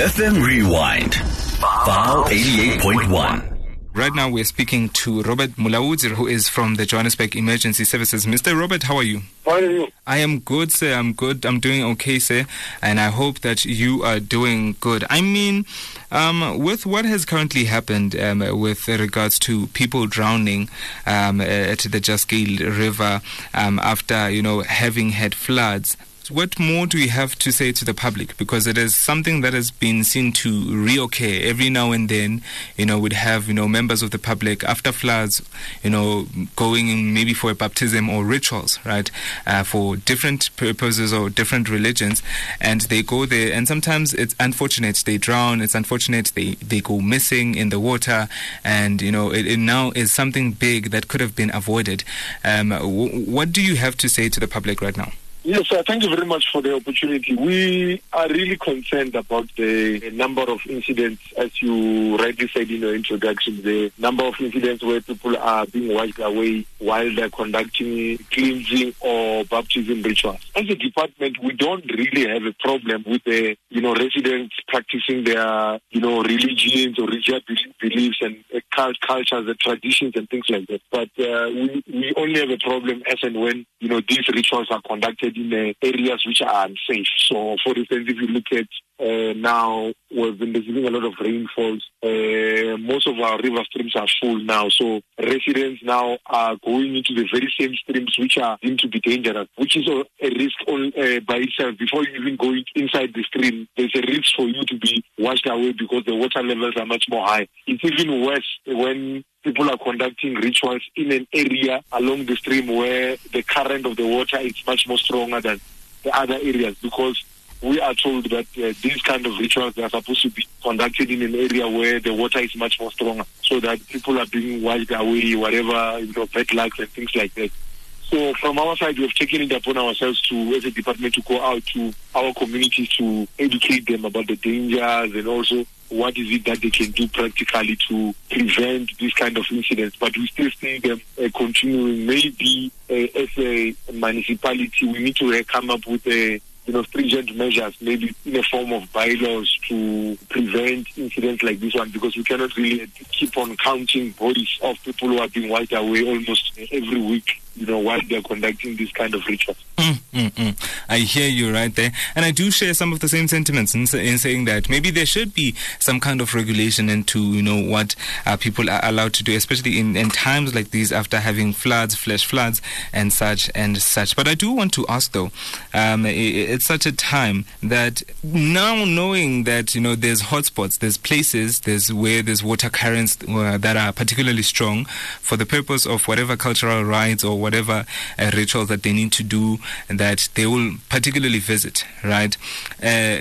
FM Rewind. Vow 88.1. Right now, we're speaking to Robert Mulaudzi, who is from the Johannesburg Emergency Services. Mr. Robert, how are you? How are you? I am good, sir. I'm good. I'm doing okay, sir. And I hope that you are doing good. I mean, um, with what has currently happened um, with regards to people drowning um, at the Jukskei River um, after, you know, having had floods, what more do you have to say to the public? Because it is something that has been seen to reoccur every now and then. You know, we'd have you know members of the public after floods, you know, going in maybe for a baptism or rituals, right, uh, for different purposes or different religions, and they go there, and sometimes it's unfortunate they drown. It's unfortunate they they go missing in the water, and you know, it, it now is something big that could have been avoided. Um, w- what do you have to say to the public right now? Yes, sir. Thank you very much for the opportunity. We are really concerned about the number of incidents, as you rightly said in your introduction, the number of incidents where people are being wiped away while they're conducting cleansing or baptism rituals. As a department, we don't really have a problem with the, you know, residents practicing their, you know, religions or religious beliefs and uh, cultures and traditions and things like that. But uh, we, we only have a problem as and when, you know, these rituals are conducted in uh, areas which are unsafe. So, for instance, if you look at uh, now, we've been receiving a lot of rainfalls. Uh, most of our river streams are full now. So, residents now are going into the very same streams which are deemed to be dangerous, which is a, a risk on, uh, by itself. Before you even go inside the stream, there's a risk for you to be washed away because the water levels are much more high. It's even worse when people are conducting rituals in an area along the stream where the current of the water is much more stronger than the other areas because we are told that uh, these kind of rituals are supposed to be conducted in an area where the water is much more stronger so that people are being wiped away, whatever, you know, bad luck and things like that. So from our side, we have taken it upon ourselves to, as a department, to go out to our communities to educate them about the dangers and also what is it that they can do practically to prevent this kind of incidents. But we still see them uh, continuing. Maybe uh, as a municipality, we need to uh, come up with a you know, stringent measures, maybe in the form of bylaws to prevent incidents like this one, because we cannot really keep on counting bodies of people who are being wiped away almost every week you know, while they're conducting this kind of rituals. Mm, mm, mm. I hear you right there. And I do share some of the same sentiments in, in saying that maybe there should be some kind of regulation into, you know, what uh, people are allowed to do, especially in, in times like these after having floods, flash floods, and such and such. But I do want to ask, though, um, it, it's such a time that now knowing that, you know, there's hotspots, there's places, there's where there's water currents uh, that are particularly strong for the purpose of whatever cultural rites or whatever uh, rituals that they need to do that they will particularly visit, right? Uh,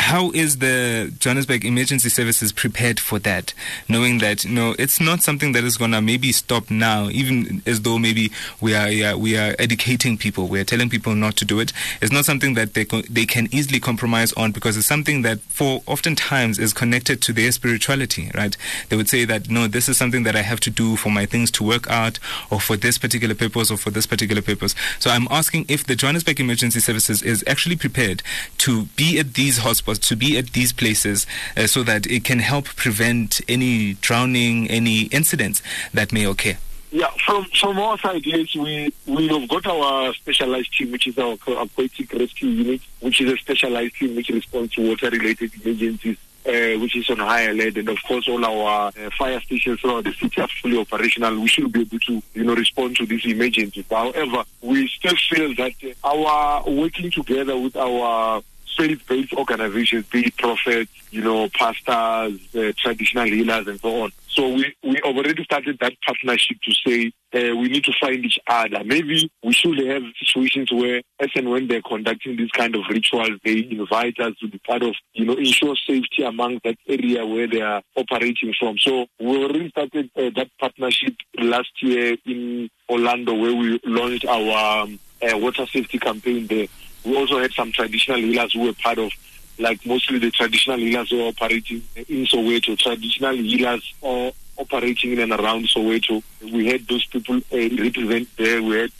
how is the Johannesburg Emergency Services prepared for that, knowing that you know it's not something that is gonna maybe stop now, even as though maybe we are yeah, we are educating people, we are telling people not to do it. It's not something that they they can easily compromise on because it's something that for oftentimes is connected to their spirituality, right? They would say that no, this is something that I have to do for my things to work out, or for this particular purpose, or for this particular purpose. So I'm asking if the Johannesburg Emergency Services is actually prepared to be at these hospitals hotspots to be at these places uh, so that it can help prevent any drowning, any incidents that may occur? Yeah, from from our side, yes, we we have got our specialized team, which is our aquatic rescue unit, which is a specialized team which responds to water-related emergencies. Uh, which is on high alert, and of course, all our uh, fire stations throughout the city are fully operational. We should be able to, you know, respond to these emergencies. However, we still feel that our working together with our faith-based organizations, be it prophets, you know, pastors, uh, traditional healers, and so on. So we, we already started that partnership to say uh, we need to find each other. Maybe we should have situations where, as and when they're conducting this kind of rituals, they invite us to be part of, you know, ensure safety among that area where they are operating from. So we already started uh, that partnership last year in Orlando, where we launched our um, uh, water safety campaign there. We also had some traditional healers who were part of, like mostly the traditional healers who are operating in Soweto, traditional healers are operating in and around Soweto. We had those people uh, represent there. We had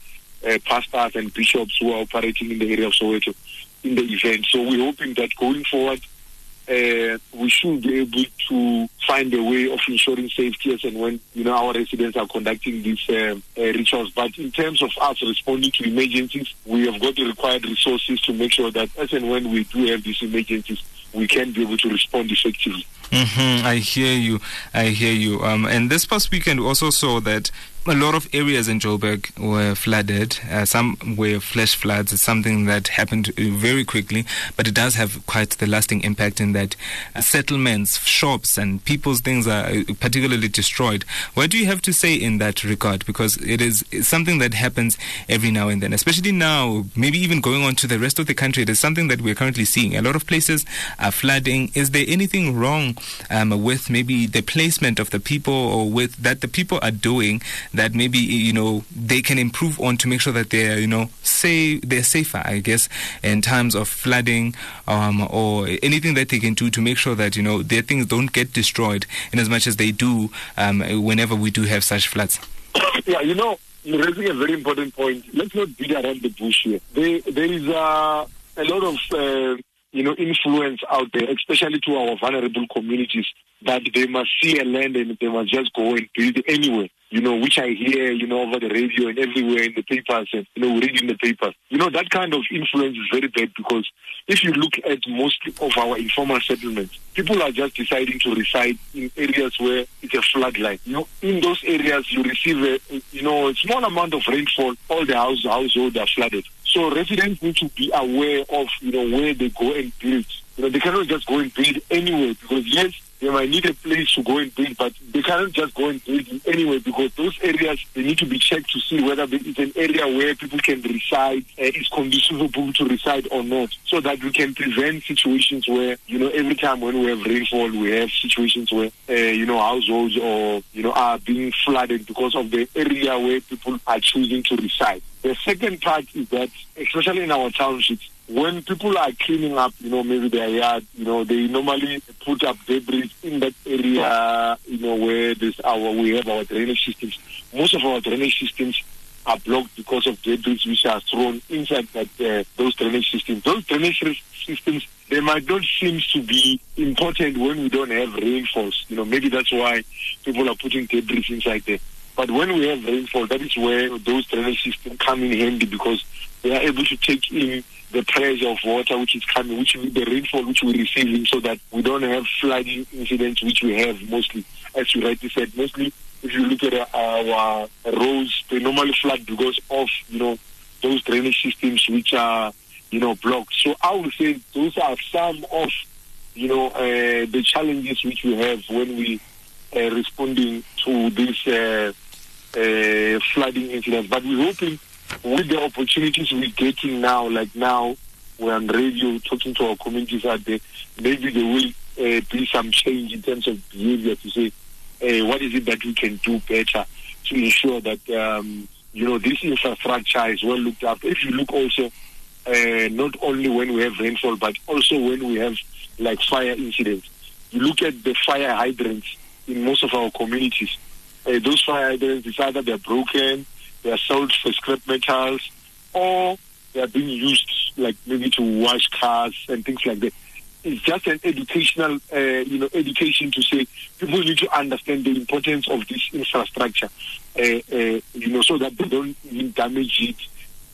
uh, pastors and bishops who are operating in the area of Soweto in the event. So we're hoping that going forward, uh, we should be able to find a way of ensuring safety as and when you know our residents are conducting these uh, uh, rituals. But in terms of us responding to emergencies, we have got the required resources to make sure that as and when we do have these emergencies, we can be able to respond effectively. Mm-hmm. I hear you. I hear you. Um, and this past weekend, we also saw that a lot of areas in Joburg were flooded. Uh, some were flash floods. It's something that happened uh, very quickly, but it does have quite the lasting impact in that uh, settlements, shops, and people's things are uh, particularly destroyed. What do you have to say in that regard? Because it is something that happens every now and then, especially now, maybe even going on to the rest of the country. It is something that we're currently seeing. A lot of places are flooding. Is there anything wrong um, with maybe the placement of the people or with that the people are doing? That maybe you know they can improve on to make sure that they're you know say they're safer I guess in times of flooding um, or anything that they can do to make sure that you know their things don't get destroyed in as much as they do um, whenever we do have such floods. Yeah, you know, you're raising a very important point. Let's not beat around the bush here. There, there is a, a lot of uh, you know influence out there, especially to our vulnerable communities, that they must see a land and they must just go and build anyway you know, which I hear, you know, over the radio and everywhere in the papers and, you know, reading the papers. You know, that kind of influence is very bad because if you look at most of our informal settlements, people are just deciding to reside in areas where it's a floodline. You know, in those areas you receive a, you know, a small amount of rainfall, all the house, households are flooded. So residents need to be aware of, you know, where they go and build. You know, they cannot just go and build anywhere because yes, they might need a place to go and build, but they cannot just go and build anyway because those areas they need to be checked to see whether it's an area where people can reside, uh, is conducive for people to reside or not, so that we can prevent situations where you know every time when we have rainfall, we have situations where uh, you know households or you know are being flooded because of the area where people are choosing to reside. The second part is that, especially in our townships, when people are cleaning up, you know, maybe their yard, you know, they normally put up debris in that area, you know, where this our we have our drainage systems. Most of our drainage systems are blocked because of debris which are thrown inside that uh, those drainage systems. Those drainage systems they might not seem to be important when we don't have rainfalls. You know, maybe that's why people are putting debris inside there. But when we have rainfall, that is where those drainage systems come in handy because they are able to take in the pressure of water which is coming, which the rainfall which we're receiving, so that we don't have flooding incidents which we have mostly, as you rightly said, mostly if you look at our roads, they normally flood because of you know those drainage systems which are you know blocked. So I would say those are some of you know uh, the challenges which we have when we responding to this uh, uh, flooding incidents. But we're hoping with the opportunities we're getting now, like now we're on radio talking to our communities out there, maybe there will uh, be some change in terms of behavior to say, uh, what is it that we can do better to ensure that, um, you know, this infrastructure is well looked after. If you look also, uh, not only when we have rainfall, but also when we have like fire incidents. You look at the fire hydrants in most of our communities. Uh, those fire hydrants, it's either they're broken, they are sold for scrap metals, or they are being used like maybe to wash cars and things like that. It's just an educational, uh, you know, education to say people need to understand the importance of this infrastructure, uh, you know, so that they don't even damage it.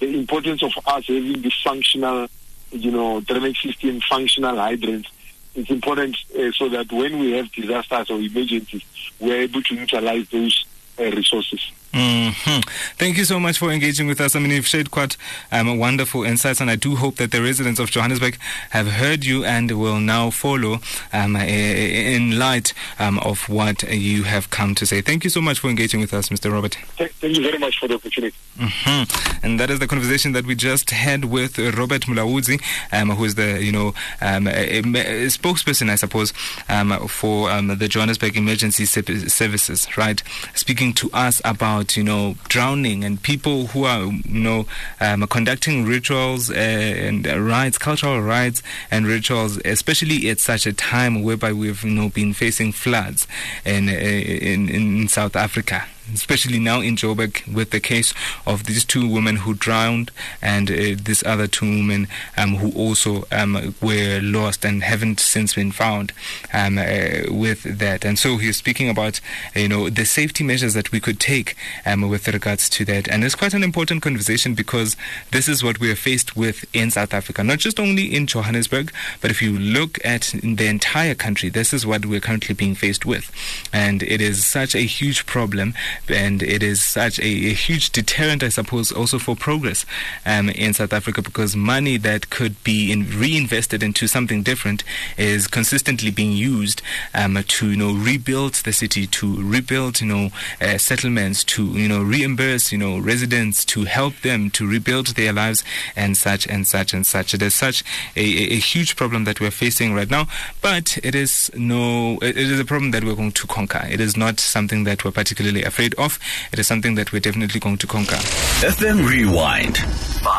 The importance of us having the functional, you know, drainage system, functional hydrants. It's important uh, so that when we have disasters or emergencies, we're able to utilize those uh, resources. Mm-hmm. Thank you so much for engaging with us. I mean, you've shared quite um, wonderful insights, and I do hope that the residents of Johannesburg have heard you and will now follow um, in light um, of what you have come to say. Thank you so much for engaging with us, Mr. Robert. Thank you very much for the opportunity. Mm-hmm. And that is the conversation that we just had with Robert Mulaudzi, um, who is the you know um, spokesperson, I suppose, um, for the Johannesburg Emergency Services. Right, speaking to us about you know drowning and people who are you know um, conducting rituals uh, and rites, cultural rites and rituals, especially at such a time whereby we've you know been facing floods in uh, in, in South Africa. Especially now in Joburg with the case of these two women who drowned and uh, this other two women um, who also um, were lost and haven't since been found um, uh, with that. And so he's speaking about, you know, the safety measures that we could take um, with regards to that. And it's quite an important conversation because this is what we are faced with in South Africa, not just only in Johannesburg, but if you look at the entire country, this is what we're currently being faced with. And it is such a huge problem and it is such a, a huge deterrent, I suppose, also for progress um, in South Africa because money that could be in, reinvested into something different is consistently being used um, to you know rebuild the city, to rebuild you know uh, settlements, to you know reimburse you know residents, to help them to rebuild their lives and such and such and such. It is such a, a, a huge problem that we're facing right now, but it is no, it is a problem that we're going to conquer. It is not something that we're particularly afraid of. It is something that we're definitely going to conquer. FM Rewind.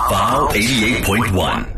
Vow 88.1.